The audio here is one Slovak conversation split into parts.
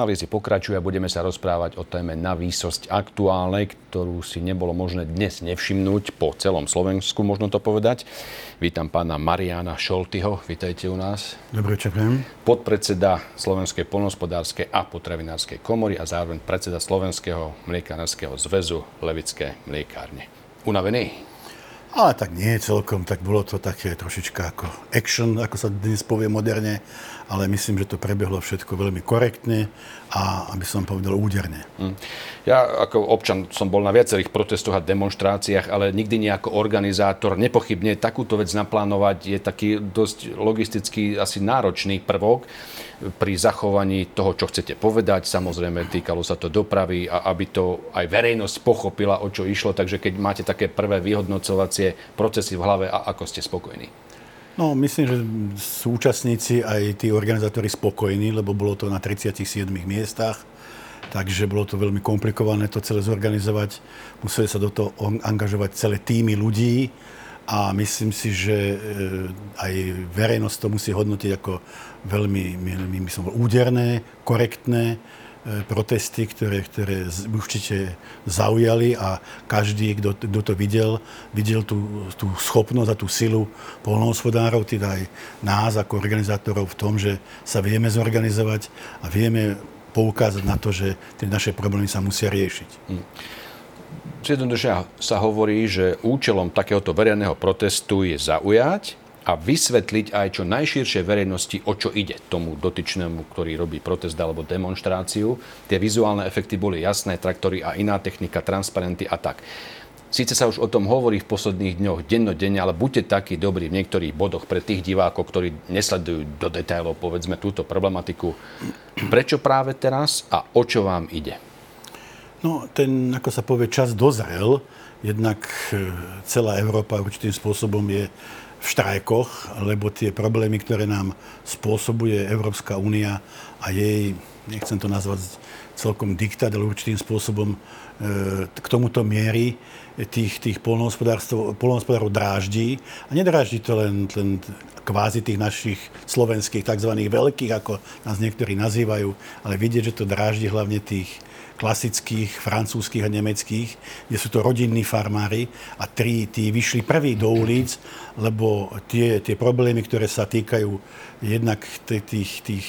Analýzy pokračujú a budeme sa rozprávať o téme na výsosť aktuálnej, ktorú si nebolo možné dnes nevšimnúť po celom Slovensku, možno to povedať. Vítam pána Mariana Šoltyho, vítajte u nás. Dobrý večer. Podpredseda Slovenskej polnospodárskej a potravinárskej komory a zároveň predseda Slovenského mliekárenského zväzu Levické mliekárne. Unavený? Ale tak nie celkom, tak bolo to také trošička ako action, ako sa dnes povie moderne, ale myslím, že to prebehlo všetko veľmi korektne a, aby som povedal, úderne. Mm. Ja ako občan som bol na viacerých protestoch a demonstráciách, ale nikdy nie ako organizátor. Nepochybne takúto vec naplánovať je taký dosť logisticky asi náročný prvok pri zachovaní toho, čo chcete povedať. Samozrejme, týkalo sa to dopravy a aby to aj verejnosť pochopila, o čo išlo. Takže keď máte také prvé vyhodnocovacie procesy v hlave, a ako ste spokojní? No, myslím, že súčasníci aj tí organizátori spokojní, lebo bolo to na 37 miestach, takže bolo to veľmi komplikované to celé zorganizovať. Museli sa do toho angažovať celé týmy ľudí a myslím si, že e, aj verejnosť to musí hodnotiť ako veľmi, by som bol, úderné, korektné protesty, ktoré, ktoré určite zaujali a každý, kto, kto to videl, videl tú, tú schopnosť a tú silu polnohospodárov, teda aj nás ako organizátorov v tom, že sa vieme zorganizovať a vieme poukázať na to, že tie naše problémy sa musia riešiť. Zjednodušene sa hovorí, že účelom takéhoto verejného protestu je zaujať a vysvetliť aj čo najširšej verejnosti, o čo ide tomu dotyčnému, ktorý robí protest alebo demonstráciu. Tie vizuálne efekty boli jasné, traktory a iná technika, transparenty a tak. Síce sa už o tom hovorí v posledných dňoch dennodenne, ale buďte takí dobrí v niektorých bodoch pre tých divákov, ktorí nesledujú do detailov, povedzme, túto problematiku. Prečo práve teraz a o čo vám ide? No, ten, ako sa povie, čas dozrel. Jednak e, celá Európa určitým spôsobom je v štrajkoch, lebo tie problémy, ktoré nám spôsobuje Európska únia a jej, nechcem to nazvať celkom diktát, ale určitým spôsobom e, k tomuto miery tých, tých polnohospodárov dráždí. A nedráždí to len, len kvázi tých našich slovenských tzv. veľkých, ako nás niektorí nazývajú, ale vidieť, že to dráždi hlavne tých, klasických, francúzských a nemeckých, kde sú to rodinní farmári a tri, tí vyšli prví do ulic, lebo tie, tie problémy, ktoré sa týkajú jednak tých, tých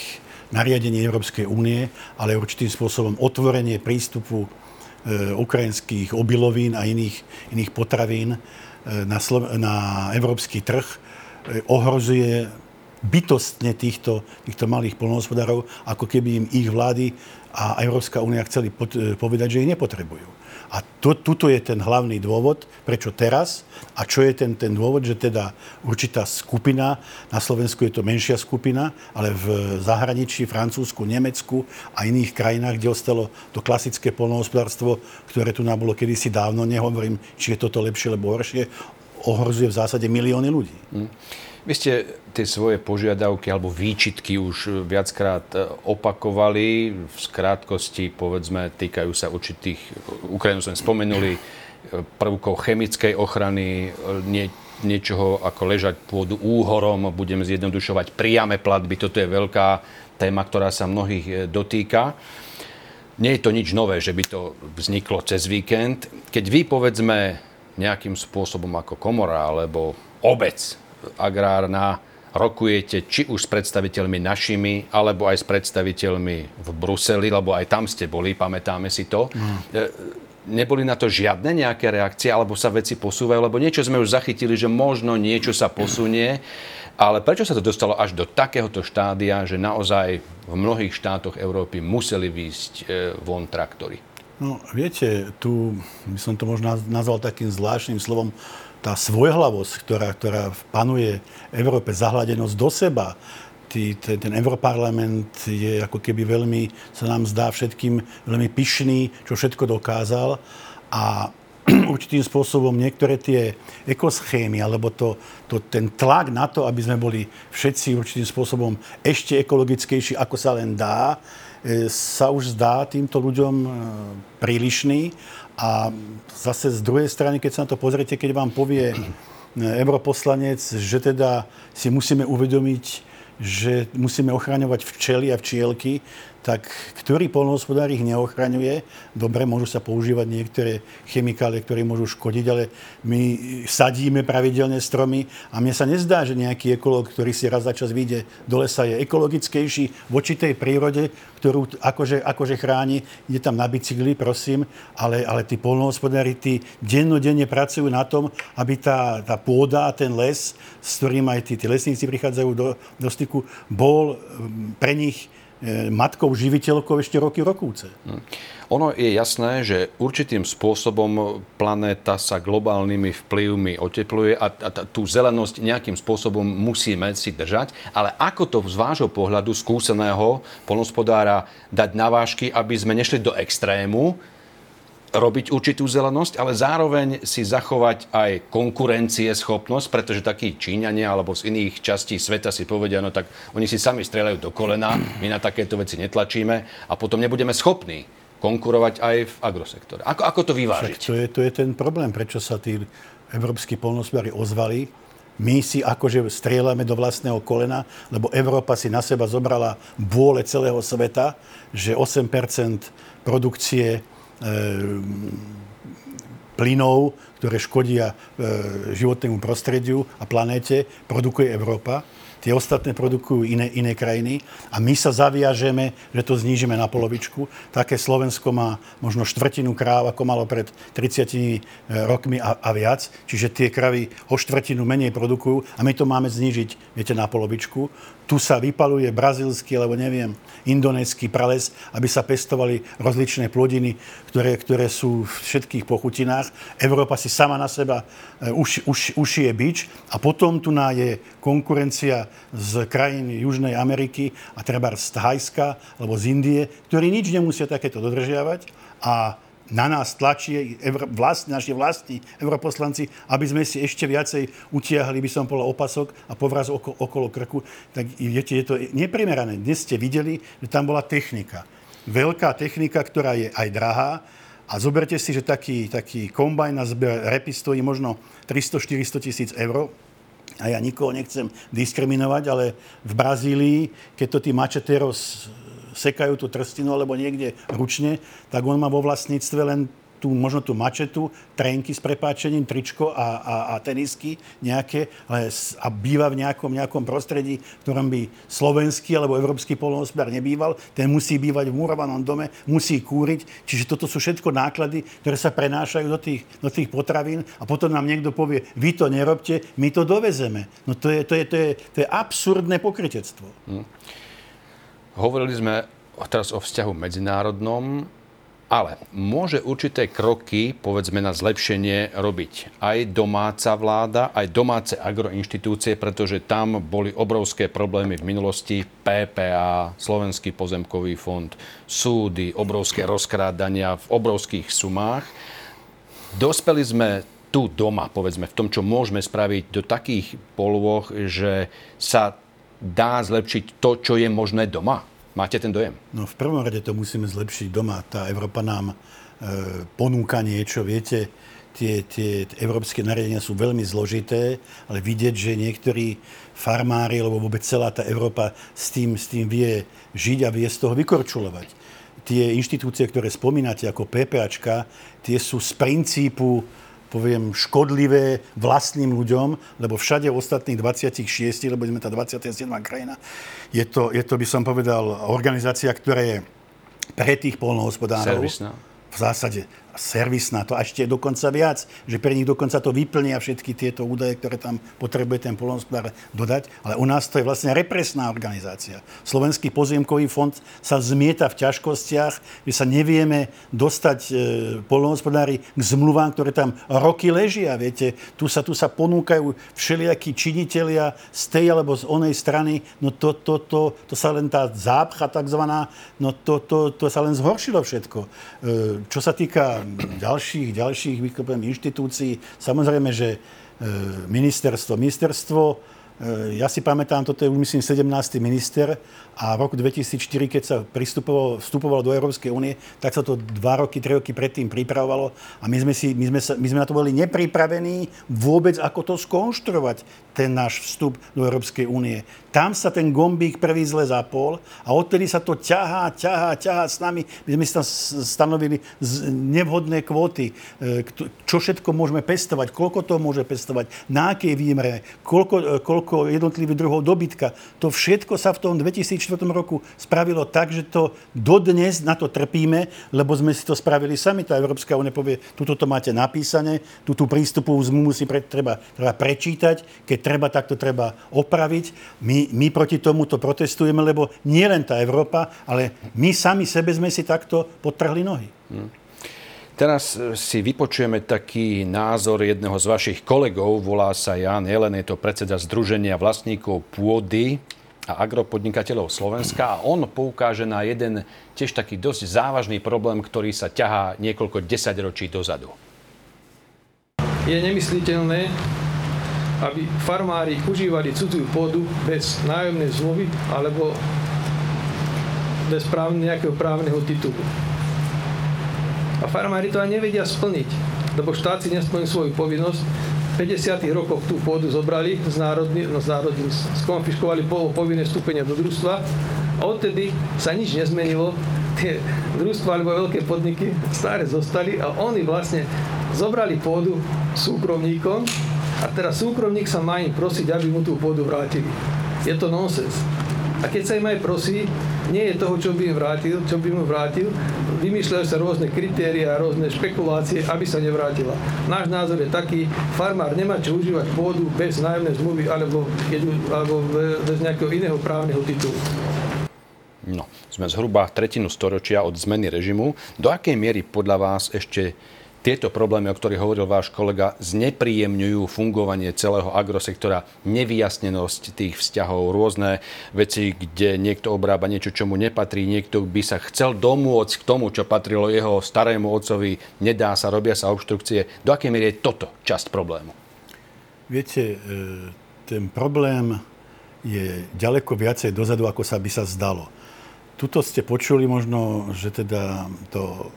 nariadení Európskej únie, ale určitým spôsobom otvorenie prístupu e, ukrajinských obilovín a iných, iných potravín e, na, Slo- na európsky trh e, ohrozuje bytostne týchto, týchto malých polnohospodárov, ako keby im ich vlády a Európska únia chceli e, povedať, že ich nepotrebujú. A to, tuto je ten hlavný dôvod, prečo teraz a čo je ten, ten dôvod, že teda určitá skupina, na Slovensku je to menšia skupina, ale v zahraničí, Francúzsku, Nemecku a iných krajinách, kde ostalo to klasické polnohospodárstvo, ktoré tu nám bolo kedysi dávno, nehovorím, či je toto lepšie alebo horšie, ohrozuje v zásade milióny ľudí. Hmm. Vy ste tie svoje požiadavky alebo výčitky už viackrát e, opakovali. V skrátkosti, povedzme, týkajú sa určitých, Ukrajinu sme spomenuli, e, prvkov chemickej ochrany, e, nie, niečoho ako ležať pôdu úhorom, budeme zjednodušovať priame platby. Toto je veľká téma, ktorá sa mnohých dotýka. Nie je to nič nové, že by to vzniklo cez víkend. Keď vy, povedzme, nejakým spôsobom ako komora alebo obec agrárna rokujete či už s predstaviteľmi našimi, alebo aj s predstaviteľmi v Bruseli, lebo aj tam ste boli, pamätáme si to. Mm. Neboli na to žiadne nejaké reakcie, alebo sa veci posúvajú, lebo niečo sme už zachytili, že možno niečo sa posunie, ale prečo sa to dostalo až do takéhoto štádia, že naozaj v mnohých štátoch Európy museli výjsť e, von traktory? No, viete, tu by som to možno nazval takým zvláštnym slovom tá svojhlavosť, ktorá, ktorá panuje Európe, zahladenosť do seba, tý, ten, ten Európarlament je ako keby veľmi, sa nám zdá všetkým veľmi pyšný, čo všetko dokázal. A určitým spôsobom niektoré tie ekoschémy, alebo to, to, ten tlak na to, aby sme boli všetci určitým spôsobom ešte ekologickejší, ako sa len dá, e, sa už zdá týmto ľuďom e, prílišný. A zase z druhej strany, keď sa na to pozriete, keď vám povie europoslanec, že teda si musíme uvedomiť, že musíme ochraňovať včely a včielky, tak ktorý polnohospodár ich neochraňuje. Dobre, môžu sa používať niektoré chemikálie, ktoré môžu škodiť, ale my sadíme pravidelne stromy a mne sa nezdá, že nejaký ekológ, ktorý si raz za čas vyjde do lesa, je ekologickejší voči tej prírode, ktorú akože, akože chráni. Ide tam na bicykli, prosím, ale, ale tí polnohospodári, tí dennodenne pracujú na tom, aby tá, tá pôda a ten les, s ktorým aj tí, tí lesníci prichádzajú do, do styku, bol pre nich matkou, živiteľkou ešte roky rokúce. Hm. Ono je jasné, že určitým spôsobom planéta sa globálnymi vplyvmi otepluje a, a tú zelenosť nejakým spôsobom musíme si držať. Ale ako to z vášho pohľadu skúseného polnospodára dať na vážky, aby sme nešli do extrému, robiť určitú zelenosť, ale zároveň si zachovať aj konkurencie schopnosť, pretože takí Číňania alebo z iných častí sveta si povedia, no tak oni si sami strieľajú do kolena, my na takéto veci netlačíme a potom nebudeme schopní konkurovať aj v agrosektore. Ako, ako to vyvážiť? Však to je, to je ten problém, prečo sa tí európsky polnospodári ozvali. My si akože strieľame do vlastného kolena, lebo Európa si na seba zobrala bôle celého sveta, že 8 produkcie plynov, ktoré škodia e, životnému prostrediu a planéte, produkuje Európa tie ostatné produkujú iné, iné krajiny a my sa zaviažeme, že to znížime na polovičku. Také Slovensko má možno štvrtinu kráv, ako malo pred 30 e, rokmi a, a viac, čiže tie kravy o štvrtinu menej produkujú a my to máme znížiť, viete, na polovičku. Tu sa vypaluje brazilský, alebo neviem, indonéský prales, aby sa pestovali rozličné plodiny, ktoré, ktoré sú v všetkých pochutinách. Európa si sama na seba e, už, už, ušije bič a potom tu je konkurencia z krajín Južnej Ameriky a treba z Thajska alebo z Indie, ktorí nič nemusia takéto dodržiavať a na nás tlačí vlast, naši vlastní europoslanci, aby sme si ešte viacej utiahli, by som povedal, opasok a povraz okolo, okolo krku. Tak viete, je to neprimerané. Dnes ste videli, že tam bola technika. Veľká technika, ktorá je aj drahá. A zoberte si, že taký, taký kombajn na zber repy stojí možno 300-400 tisíc eur. A ja nikoho nechcem diskriminovať, ale v Brazílii, keď to tí mačeteros sekajú tú trstinu alebo niekde ručne, tak on má vo vlastníctve len tú, možno tú mačetu, trenky s prepáčením, tričko a, a, a tenisky nejaké ale, a býva v nejakom, nejakom prostredí, v ktorom by slovenský alebo európsky polnohospodár nebýval. Ten musí bývať v murovanom dome, musí kúriť. Čiže toto sú všetko náklady, ktoré sa prenášajú do tých, do tých potravín a potom nám niekto povie, vy to nerobte, my to dovezeme. No to je, to je, to je, to je absurdné pokrytectvo. Hm. Hovorili sme teraz o vzťahu medzinárodnom. Ale môže určité kroky, povedzme, na zlepšenie robiť aj domáca vláda, aj domáce agroinštitúcie, pretože tam boli obrovské problémy v minulosti. PPA, Slovenský pozemkový fond, súdy, obrovské rozkrádania v obrovských sumách. Dospeli sme tu doma, povedzme, v tom, čo môžeme spraviť do takých polôch, že sa dá zlepšiť to, čo je možné doma? Máte ten dojem? No v prvom rade to musíme zlepšiť doma. Tá Európa nám e, ponúka niečo. Viete, tie, tie európske nariadenia sú veľmi zložité, ale vidieť, že niektorí farmári, alebo vôbec celá tá Európa s tým, s tým vie žiť a vie z toho vykorčulovať. Tie inštitúcie, ktoré spomínate ako PPAčka, tie sú z princípu poviem, škodlivé vlastným ľuďom, lebo všade ostatných 26, lebo sme tá 27. krajina, je to, je to, by som povedal, organizácia, ktorá je pre tých polnohospodárov. Servisná. V zásade servisná, to ešte dokonca viac, že pre nich dokonca to vyplnia všetky tieto údaje, ktoré tam potrebuje ten polnohospodár dodať, ale u nás to je vlastne represná organizácia. Slovenský pozemkový fond sa zmieta v ťažkostiach, že sa nevieme dostať e, polnohospodári k zmluvám, ktoré tam roky ležia. Viete, tu sa, tu sa ponúkajú všelijakí činitelia z tej alebo z onej strany, no to, to, to, to sa len tá zápcha takzvaná, no to, to, to sa len zhoršilo všetko. E, čo sa týka ďalších, ďalších inštitúcií. Samozrejme, že e, ministerstvo, ministerstvo ja si pamätám, toto je už myslím 17. minister a v roku 2004, keď sa pristupovalo, vstupovalo do Európskej únie, tak sa to dva roky, tri roky predtým pripravovalo a my sme, si, my sme, sa, my sme na to boli nepripravení vôbec, ako to skonštruovať, ten náš vstup do Európskej únie. Tam sa ten gombík prvý zle zapol a odtedy sa to ťahá, ťahá, ťahá s nami. My sme si tam stanovili nevhodné kvóty, e, čo všetko môžeme pestovať, koľko to môže pestovať, na akej výmere, koľko, e, koľko jednotlivých druhov dobytka. To všetko sa v tom 2004 roku spravilo tak, že to dodnes na to trpíme, lebo sme si to spravili sami. Tá Európska únia povie, tuto to máte napísané, tú, tú prístupovú pre, treba, treba prečítať, keď treba, tak to treba opraviť. My, my proti tomu to protestujeme, lebo nie len tá Európa, ale my sami sebe sme si takto potrhli nohy. Hmm. Teraz e, si vypočujeme taký názor jedného z vašich kolegov, volá sa Jan Jelen, je to predseda Združenia vlastníkov pôdy a agropodnikateľov Slovenska a on poukáže na jeden tiež taký dosť závažný problém, ktorý sa ťahá niekoľko desaťročí dozadu. Je nemysliteľné, aby farmári užívali cudziu pôdu bez nájomnej zmluvy alebo bez právne, nejakého právneho titulu. A farmári to ani nevedia splniť, lebo štát si nesplnil svoju povinnosť. V 50. rokoch tú pôdu zobrali, z národný, no, z národný, skonfiškovali povinné stupenia do družstva a odtedy sa nič nezmenilo. Tie družstva alebo veľké podniky staré zostali a oni vlastne zobrali pôdu súkromníkom a teraz súkromník sa má im prosiť, aby mu tú pôdu vrátili. Je to nonsens. A keď sa im aj prosí, nie je toho, čo by im vrátil, čo by mu vrátil, vymýšľajú sa rôzne kritéria, rôzne špekulácie, aby sa nevrátila. Náš názor je taký, farmár nemá čo užívať pôdu bez nájomnej zmluvy alebo, alebo bez nejakého iného právneho titulu. No, sme zhruba tretinu storočia od zmeny režimu. Do akej miery podľa vás ešte tieto problémy, o ktorých hovoril váš kolega, znepríjemňujú fungovanie celého agrosektora, nevyjasnenosť tých vzťahov, rôzne veci, kde niekto obrába niečo, čo mu nepatrí, niekto by sa chcel domôcť k tomu, čo patrilo jeho starému otcovi, nedá sa, robia sa obštrukcie. Do akej miery je toto časť problému? Viete, e, ten problém je ďaleko viacej dozadu, ako sa by sa zdalo. Tuto ste počuli možno, že teda to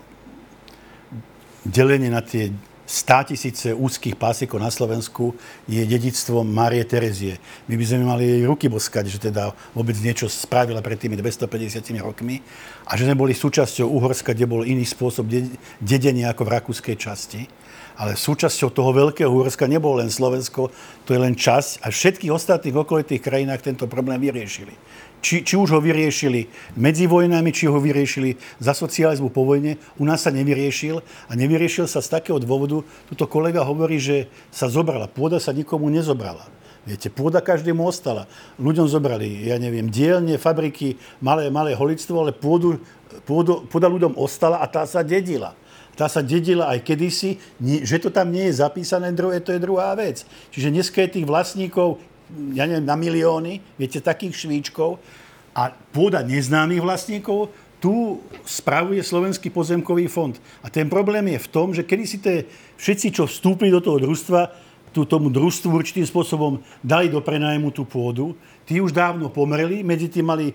delenie na tie 100 tisíce úzkých pásikov na Slovensku je dedictvom Márie Terezie. My by sme mali jej ruky boskať, že teda vôbec niečo spravila pred tými 250 rokmi a že sme boli súčasťou Uhorska, kde bol iný spôsob dedenia ako v rakúskej časti. Ale súčasťou toho veľkého Uhorska nebolo len Slovensko, to je len časť a všetkých ostatných okolitých krajinách tento problém vyriešili či, či už ho vyriešili medzi vojnami, či ho vyriešili za socializmu po vojne, u nás sa nevyriešil a nevyriešil sa z takého dôvodu, tuto kolega hovorí, že sa zobrala. Pôda sa nikomu nezobrala. Viete, pôda každému ostala. Ľuďom zobrali, ja neviem, dielne, fabriky, malé, malé holictvo, ale pôdu, pôdu, pôda ľuďom ostala a tá sa dedila. Tá sa dedila aj kedysi, že to tam nie je zapísané, to je druhá vec. Čiže dneska je tých vlastníkov ja neviem, na milióny, viete, takých švíčkov. A pôda neznámych vlastníkov tu spravuje Slovenský pozemkový fond. A ten problém je v tom, že kedy si te, všetci, čo vstúpili do toho družstva, tú, tomu družstvu určitým spôsobom dali do prenajmu tú pôdu. Tí už dávno pomreli, medzi tým mali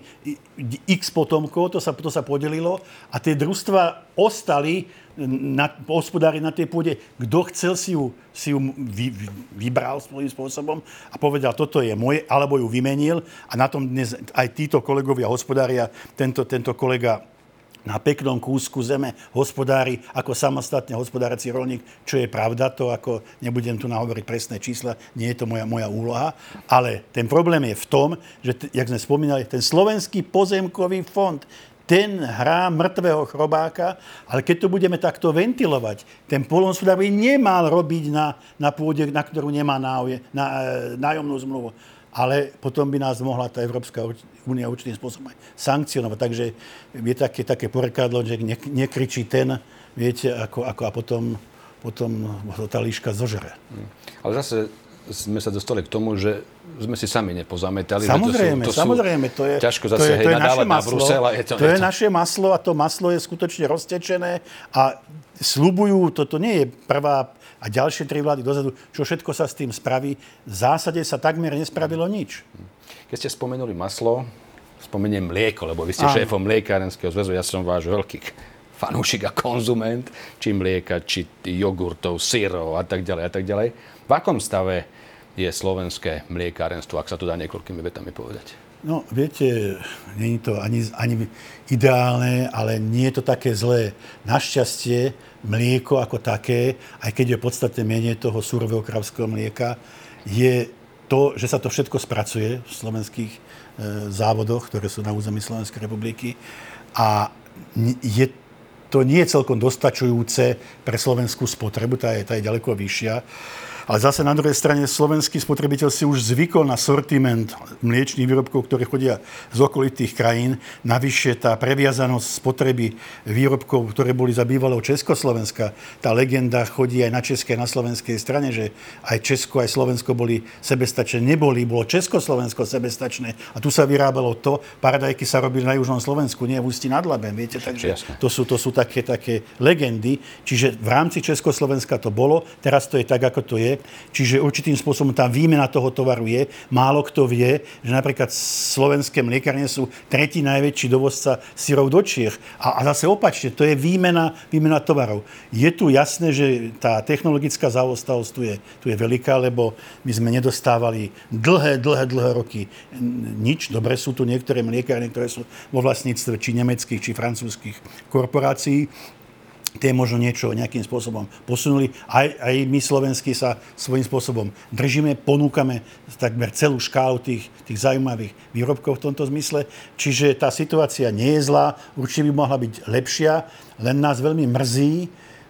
x potomkov, to sa, to sa podelilo a tie družstva ostali na, hospodári na tej pôde. Kto chcel si ju, si ju vy, vy, vybral svojím spôsobom a povedal, toto je moje, alebo ju vymenil a na tom dnes aj títo kolegovia hospodária, tento, tento kolega na peknom kúsku zeme hospodári ako samostatne hospodárací rolník, čo je pravda, to ako nebudem tu nahovoriť presné čísla, nie je to moja, moja úloha, ale ten problém je v tom, že, jak sme spomínali, ten slovenský pozemkový fond, ten hrá mŕtvého chrobáka, ale keď to budeme takto ventilovať, ten polnospodár by nemal robiť na, na pôde, na ktorú nemá e, nájomnú zmluvu ale potom by nás mohla tá Európska únia určitým spôsobom sankcionovať. Takže je také, také porekadlo, že ne, nekričí ten, viete, ako, ako a potom, potom tá líška zožere. Ale zase sme sa dostali k tomu, že sme si sami nepozametali. Samozrejme, to sú, to samozrejme. To je, ťažko zase to je, hej, to je naše na maslo, Brusel. Je to, to je, to... naše maslo a to maslo je skutočne roztečené a slubujú, toto nie je prvá a ďalšie tri vlády dozadu, čo všetko sa s tým spraví. V zásade sa takmer nespravilo nič. Keď ste spomenuli maslo, spomeniem mlieko, lebo vy ste Áno. šéfom mliekárenského zväzu, ja som váš veľký fanúšik a konzument, či mlieka, či jogurtov, syrov a tak ďalej a tak ďalej. V akom stave je slovenské mliekárenstvo, ak sa to dá niekoľkými vetami povedať? No, viete, je to ani, ani ideálne, ale nie je to také zlé. Našťastie mlieko ako také, aj keď je podstatne menej toho surového kravského mlieka, je to, že sa to všetko spracuje v slovenských e, závodoch, ktoré sú na území Slovenskej republiky. A je to nie celkom dostačujúce pre slovenskú spotrebu, tá je, tá je ďaleko vyššia. Ale zase na druhej strane slovenský spotrebiteľ si už zvykol na sortiment mliečných výrobkov, ktoré chodia z okolitých krajín. Navyše tá previazanosť spotreby výrobkov, ktoré boli za bývalého Československa, tá legenda chodí aj na českej, na slovenskej strane, že aj Česko, aj Slovensko boli sebestačné. Neboli, bolo Československo sebestačné. A tu sa vyrábalo to, paradajky sa robili na južnom Slovensku, nie v Ústí nad Labem, viete, takže to sú, to sú také, také legendy. Čiže v rámci Československa to bolo, teraz to je tak, ako to je. Čiže určitým spôsobom tá výmena toho tovaru je. Málo kto vie, že napríklad slovenské mliekarne sú tretí najväčší dovozca syrov do Čiech. A, a zase opačne, to je výmena, výmena tovarov. Je tu jasné, že tá technologická zaostalosť tu je, tu je veľká, lebo my sme nedostávali dlhé, dlhé, dlhé roky nič. Dobre sú tu niektoré mliekárne, ktoré sú vo vlastníctve či nemeckých, či francúzských korporácií tie možno niečo nejakým spôsobom posunuli. Aj, aj my slovenskí sa svojím spôsobom držíme, ponúkame takmer celú škálu tých, tých zaujímavých výrobkov v tomto zmysle. Čiže tá situácia nie je zlá, určite by mohla byť lepšia, len nás veľmi mrzí,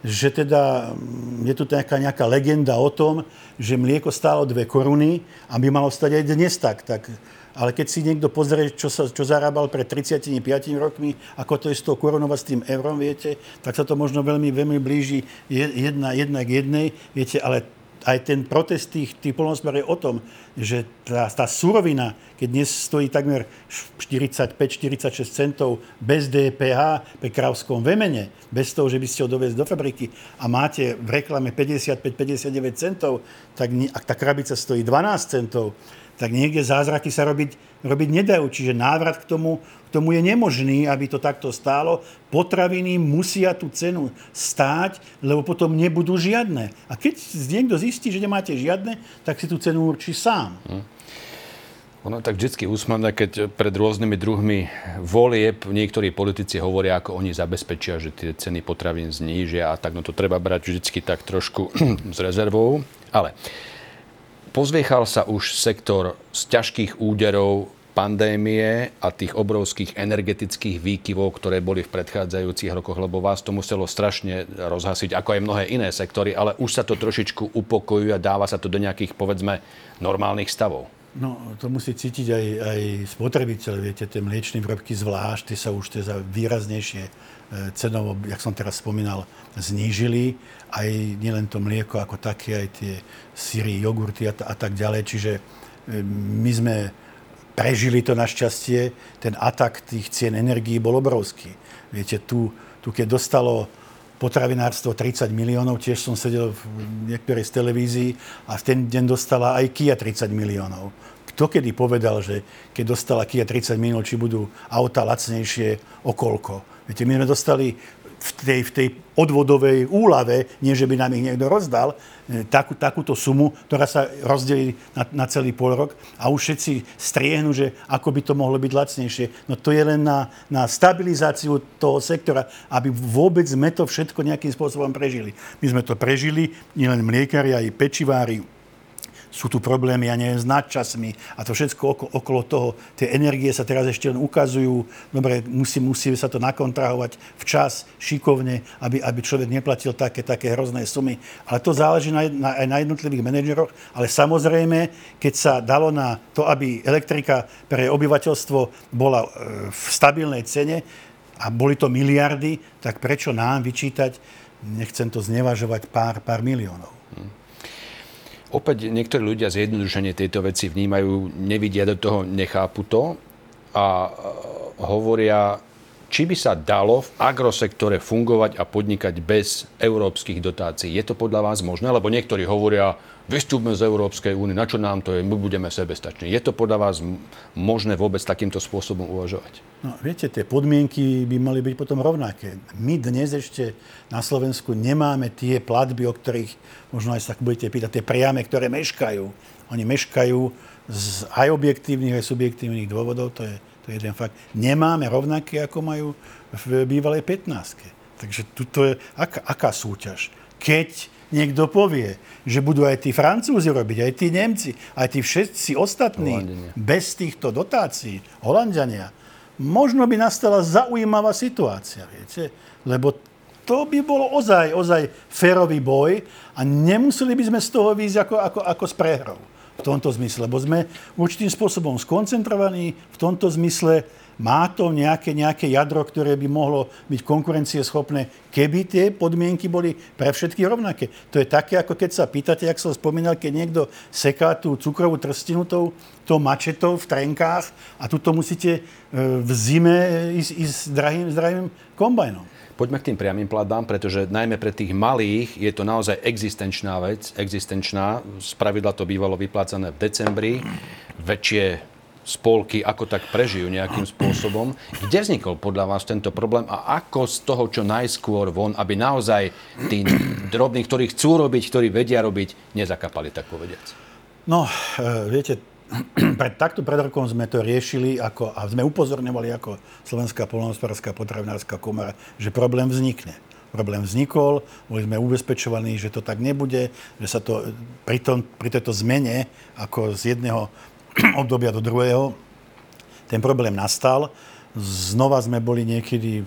že teda mm, je tu nejaká, nejaká legenda o tom, že mlieko stálo dve koruny a by malo stať aj dnes tak. tak ale keď si niekto pozrie, čo, sa, čo zarábal pred 35 rokmi, ako to je s tou koronou s tým eurom, viete, tak sa to možno veľmi, veľmi blíži jedna, jedna k jednej, viete, ale aj ten protest tých, tých je o tom, že tá, tá surovina, keď dnes stojí takmer 45-46 centov bez DPH pre kravskom vemene, bez toho, že by ste ho dovezli do fabriky a máte v reklame 55-59 centov, tak ak tá krabica stojí 12 centov, tak niekde zázraky sa robiť, robiť nedajú. Čiže návrat k tomu, k tomu je nemožný, aby to takto stálo. Potraviny musia tú cenu stáť, lebo potom nebudú žiadne. A keď niekto zistí, že nemáte žiadne, tak si tú cenu určí sám. Hm. Ono tak vždy úsmavné, keď pred rôznymi druhmi volieb niektorí politici hovoria, ako oni zabezpečia, že tie ceny potravín znížia a tak, no to treba brať vždy tak trošku s rezervou. Ale Pozviechal sa už sektor z ťažkých úderov pandémie a tých obrovských energetických výkyvov, ktoré boli v predchádzajúcich rokoch, lebo vás to muselo strašne rozhasiť, ako aj mnohé iné sektory, ale už sa to trošičku upokojuje a dáva sa to do nejakých, povedzme, normálnych stavov. No, to musí cítiť aj, aj spotrebiteľ. Viete, tie mliečne výrobky zvlášť, tie sa už tie výraznejšie e, cenovo, jak som teraz spomínal, znížili aj nielen to mlieko ako také, aj tie syry, jogurty a, a tak ďalej. Čiže e, my sme prežili to našťastie. Ten atak tých cien energií bol obrovský. Viete, tu, tu keď dostalo potravinárstvo 30 miliónov, tiež som sedel v niektorej z televízií a v ten deň dostala aj Kia 30 miliónov. Kto kedy povedal, že keď dostala Kia 30 miliónov, či budú auta lacnejšie, okolko? Viete, my sme dostali v tej, v tej odvodovej úlave, nie že by nám ich niekto rozdal, e, takú, takúto sumu, ktorá sa rozdelí na, na celý pol rok a už všetci striehnú, že ako by to mohlo byť lacnejšie. No to je len na, na stabilizáciu toho sektora, aby vôbec sme to všetko nejakým spôsobom prežili. My sme to prežili, nielen mliekári, aj pečivári, sú tu problémy, ja neviem, s nadčasmi a to všetko okolo, okolo toho. Tie energie sa teraz ešte len ukazujú. Dobre, musí, musí sa to nakontrahovať včas, šikovne, aby, aby človek neplatil také, také hrozné sumy. Ale to záleží na, na, aj na jednotlivých manažeroch. Ale samozrejme, keď sa dalo na to, aby elektrika pre obyvateľstvo bola e, v stabilnej cene a boli to miliardy, tak prečo nám vyčítať, nechcem to znevažovať, pár, pár miliónov. Hmm. Opäť niektorí ľudia zjednodušenie tejto veci vnímajú, nevidia do toho, nechápu to a hovoria, či by sa dalo v agrosektore fungovať a podnikať bez európskych dotácií. Je to podľa vás možné? Lebo niektorí hovoria, vystúpme z Európskej únie, na čo nám to je, my budeme sebestační. Je to podľa vás možné vôbec takýmto spôsobom uvažovať? No, viete, tie podmienky by mali byť potom rovnaké. My dnes ešte na Slovensku nemáme tie platby, o ktorých možno aj sa budete pýtať, tie priame, ktoré meškajú. Oni meškajú z aj objektívnych, aj subjektívnych dôvodov, to je to je jeden fakt. Nemáme rovnaké, ako majú v bývalej 15. Takže tuto je aká, aká súťaž? Keď niekto povie, že budú aj tí Francúzi robiť, aj tí Nemci, aj tí všetci ostatní Holandenia. bez týchto dotácií, Holandiania, možno by nastala zaujímavá situácia, viete? Lebo to by bolo ozaj, ozaj férový boj a nemuseli by sme z toho výjsť ako, ako, ako s prehrou v tomto zmysle, lebo sme určitým spôsobom skoncentrovaní v tomto zmysle, má to nejaké, nejaké jadro, ktoré by mohlo byť konkurencieschopné, keby tie podmienky boli pre všetky rovnaké. To je také, ako keď sa pýtate, jak som spomínal, keď niekto seká tú cukrovú trstinu tou, tou mačetou v trenkách a tuto musíte e, v zime ísť, ísť s drahým, drahým kombajnom. Poďme k tým priamým platbám, pretože najmä pre tých malých je to naozaj existenčná vec, existenčná. Z pravidla to bývalo vyplácané v decembri. Väčšie spolky ako tak prežijú nejakým spôsobom. Kde vznikol podľa vás tento problém a ako z toho čo najskôr von, aby naozaj tí drobní, ktorí chcú robiť, ktorí vedia robiť, nezakapali tak povediac? No, e, viete, pred, takto pred rokom sme to riešili ako, a sme upozorňovali ako Slovenská polnohospodárska potravinárska komora, že problém vznikne. Problém vznikol, boli sme ubezpečovaní, že to tak nebude, že sa to pri, tom, pri tejto zmene ako z jedného obdobia do druhého, ten problém nastal. Znova sme boli niekedy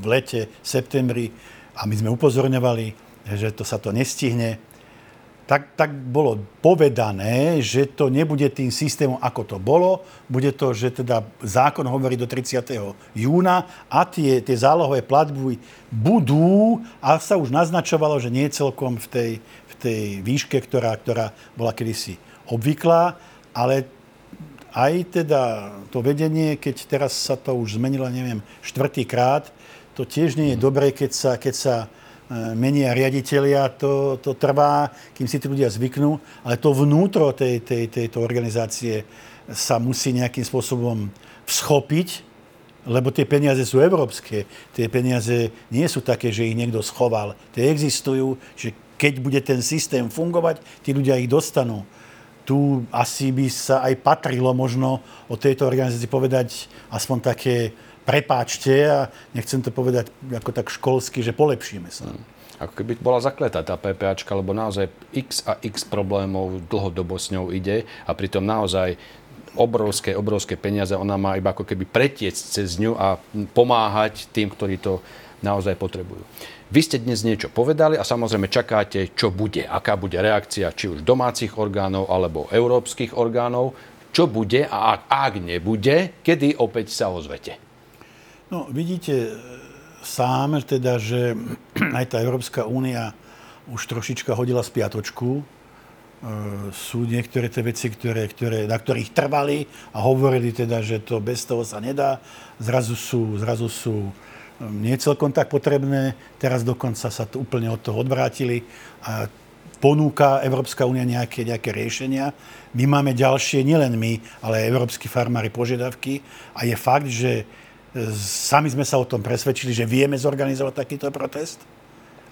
v lete, v septembri a my sme upozorňovali, že to sa to nestihne tak, tak bolo povedané, že to nebude tým systémom, ako to bolo. Bude to, že teda zákon hovorí do 30. júna a tie, tie zálohové platby budú, a sa už naznačovalo, že nie celkom v tej, v tej výške, ktorá, ktorá bola kedysi obvyklá, ale aj teda to vedenie, keď teraz sa to už zmenilo, neviem, štvrtýkrát, to tiež nie je dobré, keď sa, keď sa menia riaditeľia, to, to trvá, kým si tí ľudia zvyknú, ale to vnútro tej, tej, tejto organizácie sa musí nejakým spôsobom всchopiť, lebo tie peniaze sú európske. Tie peniaze nie sú také, že ich niekto schoval. Tie existujú, že keď bude ten systém fungovať, tí ľudia ich dostanú. Tu asi by sa aj patrilo možno o tejto organizácii povedať aspoň také prepáčte a nechcem to povedať ako tak školsky, že polepšíme sa. Hmm. Ako keby bola zakletá tá PPAčka, lebo naozaj x a x problémov dlhodobo s ňou ide a pritom naozaj obrovské, obrovské peniaze ona má iba ako keby pretiecť cez ňu a pomáhať tým, ktorí to naozaj potrebujú. Vy ste dnes niečo povedali a samozrejme čakáte, čo bude, aká bude reakcia či už domácich orgánov alebo európskych orgánov, čo bude a ak, ak nebude, kedy opäť sa ozvete. No, vidíte e, sám, teda, že aj tá Európska únia už trošička hodila spiatočku. E, sú niektoré tie veci, ktoré, ktoré, na ktorých trvali a hovorili teda, že to bez toho sa nedá. Zrazu sú, zrazu sú e, nie celkom tak potrebné. Teraz dokonca sa to úplne od toho odvrátili a ponúka Európska únia nejaké, nejaké riešenia. My máme ďalšie, nielen my, ale aj európsky farmári požiadavky. A je fakt, že Sami sme sa o tom presvedčili, že vieme zorganizovať takýto protest.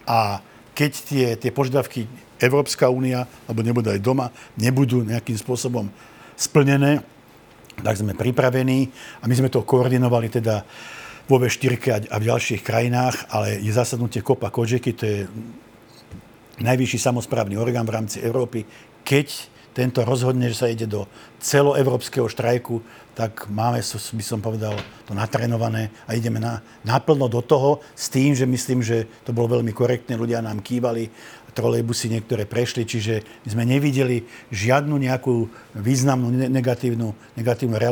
A keď tie, tie požiadavky Európska únia, alebo nebude aj doma, nebudú nejakým spôsobom splnené, tak sme pripravení a my sme to koordinovali teda vo V4 a v ďalších krajinách, ale je zasadnutie Kopa Kožeky, to je najvyšší samozprávny orgán v rámci Európy, keď tento rozhodne, že sa ide do celoevropského štrajku, tak máme, by som povedal, to natrenované a ideme na, naplno do toho s tým, že myslím, že to bolo veľmi korektné, ľudia nám kývali, trolejbusy niektoré prešli, čiže my sme nevideli žiadnu nejakú významnú negatívnu, negatívnu e,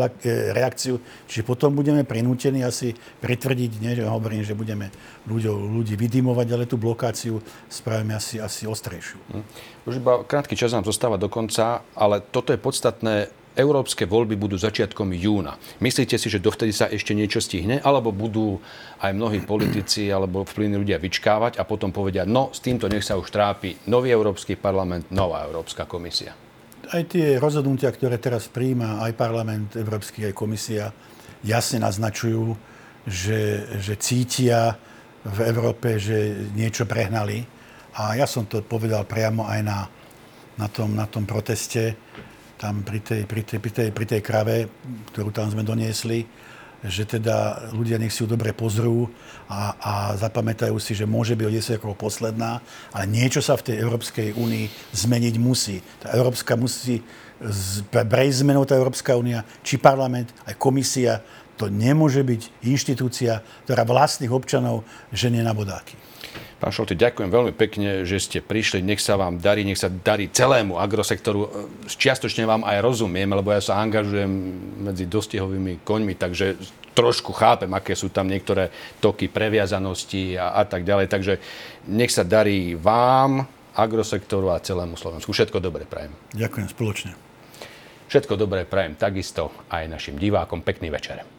reakciu. Čiže potom budeme prinútení asi pritvrdiť, nie, že hovorím, že budeme ľudí, ľudí vydimovať, ale tú blokáciu spravíme asi, asi ostrejšiu. Hm. Už iba krátky čas nám zostáva do konca, ale toto je podstatné Európske voľby budú začiatkom júna. Myslíte si, že dovtedy sa ešte niečo stihne? Alebo budú aj mnohí politici alebo vplyvní ľudia vyčkávať a potom povedia, no s týmto nech sa už trápi nový Európsky parlament, nová Európska komisia? Aj tie rozhodnutia, ktoré teraz príjma aj parlament Európsky, aj komisia, jasne naznačujú, že, že cítia v Európe, že niečo prehnali. A ja som to povedal priamo aj na, na, tom, na tom proteste, tam pri tej, pri tej, pri tej, pri tej krave, ktorú tam sme doniesli, že teda ľudia nech si ju dobre pozrú a, a zapamätajú si, že môže byť o 10 rokov posledná, ale niečo sa v tej Európskej únii zmeniť musí. Tá Európska musí, prejsť zmenou tá Európska únia, či parlament, aj komisia, to nemôže byť inštitúcia, ktorá vlastných občanov ženie na bodáky. Pán Šolty, ďakujem veľmi pekne, že ste prišli. Nech sa vám darí, nech sa darí celému agrosektoru. Čiastočne vám aj rozumiem, lebo ja sa angažujem medzi dostihovými koňmi, takže trošku chápem, aké sú tam niektoré toky previazanosti a, a tak ďalej. Takže nech sa darí vám, agrosektoru a celému Slovensku. Všetko dobré prajem. Ďakujem spoločne. Všetko dobré prajem takisto aj našim divákom. Pekný večer.